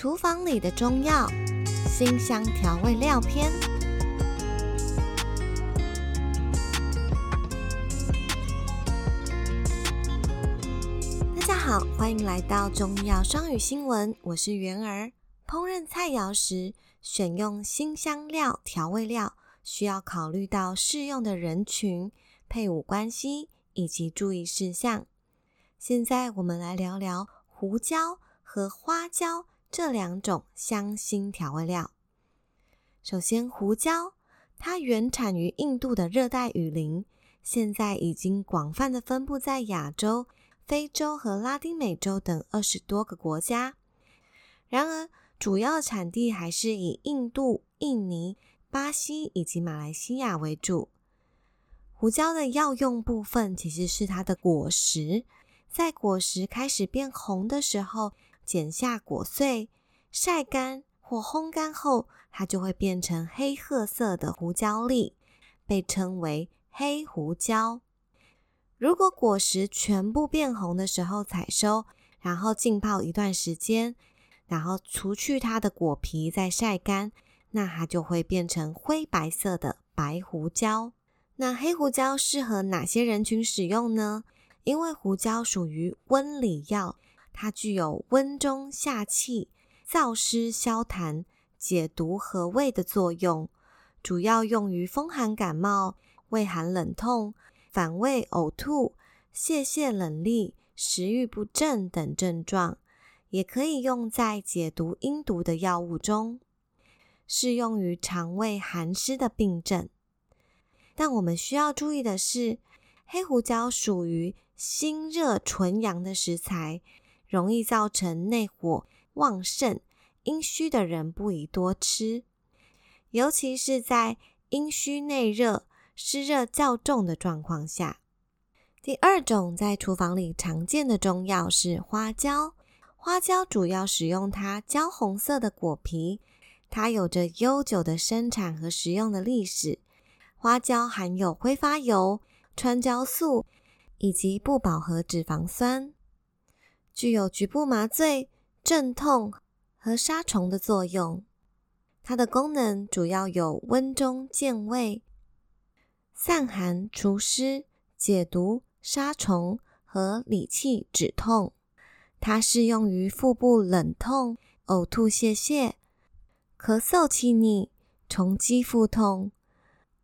厨房里的中药，辛香调味料篇。大家好，欢迎来到中药双语新闻，我是元儿。烹饪菜肴时，选用辛香料调味料，需要考虑到适用的人群、配伍关系以及注意事项。现在我们来聊聊胡椒和花椒。这两种香辛调味料，首先胡椒，它原产于印度的热带雨林，现在已经广泛的分布在亚洲、非洲和拉丁美洲等二十多个国家。然而，主要产地还是以印度、印尼、巴西以及马来西亚为主。胡椒的药用部分其实是它的果实，在果实开始变红的时候。剪下果穗，晒干或烘干后，它就会变成黑褐色的胡椒粒，被称为黑胡椒。如果果实全部变红的时候采收，然后浸泡一段时间，然后除去它的果皮再晒干，那它就会变成灰白色的白胡椒。那黑胡椒适合哪些人群使用呢？因为胡椒属于温里药。它具有温中下气、燥湿消痰、解毒和胃的作用，主要用于风寒感冒、胃寒冷痛、反胃呕吐、泄泻冷痢、食欲不振等症状，也可以用在解毒阴毒的药物中，适用于肠胃寒湿的病症。但我们需要注意的是，黑胡椒属于辛热纯阳的食材。容易造成内火旺盛、阴虚的人不宜多吃，尤其是在阴虚内热、湿热较重的状况下。第二种在厨房里常见的中药是花椒。花椒主要使用它焦红色的果皮，它有着悠久的生产和食用的历史。花椒含有挥发油、川椒素以及不饱和脂肪酸。具有局部麻醉、镇痛和杀虫的作用。它的功能主要有温中健胃、散寒除湿、解毒、杀虫和理气止痛。它适用于腹部冷痛、呕吐泄泻、咳嗽气逆、虫肌腹痛、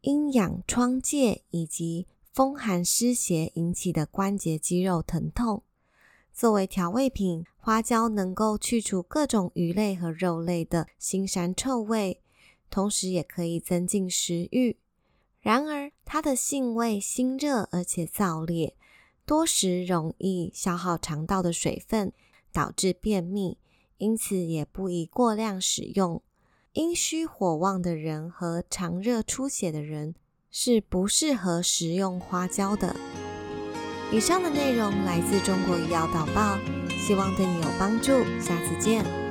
阴痒疮疥以及风寒湿邪引起的关节肌肉疼痛。作为调味品，花椒能够去除各种鱼类和肉类的腥膻臭味，同时也可以增进食欲。然而，它的性味辛热而且燥烈，多食容易消耗肠道的水分，导致便秘，因此也不宜过量使用。阴虚火旺的人和肠热出血的人是不适合食用花椒的。以上的内容来自《中国医药导报》，希望对你有帮助。下次见。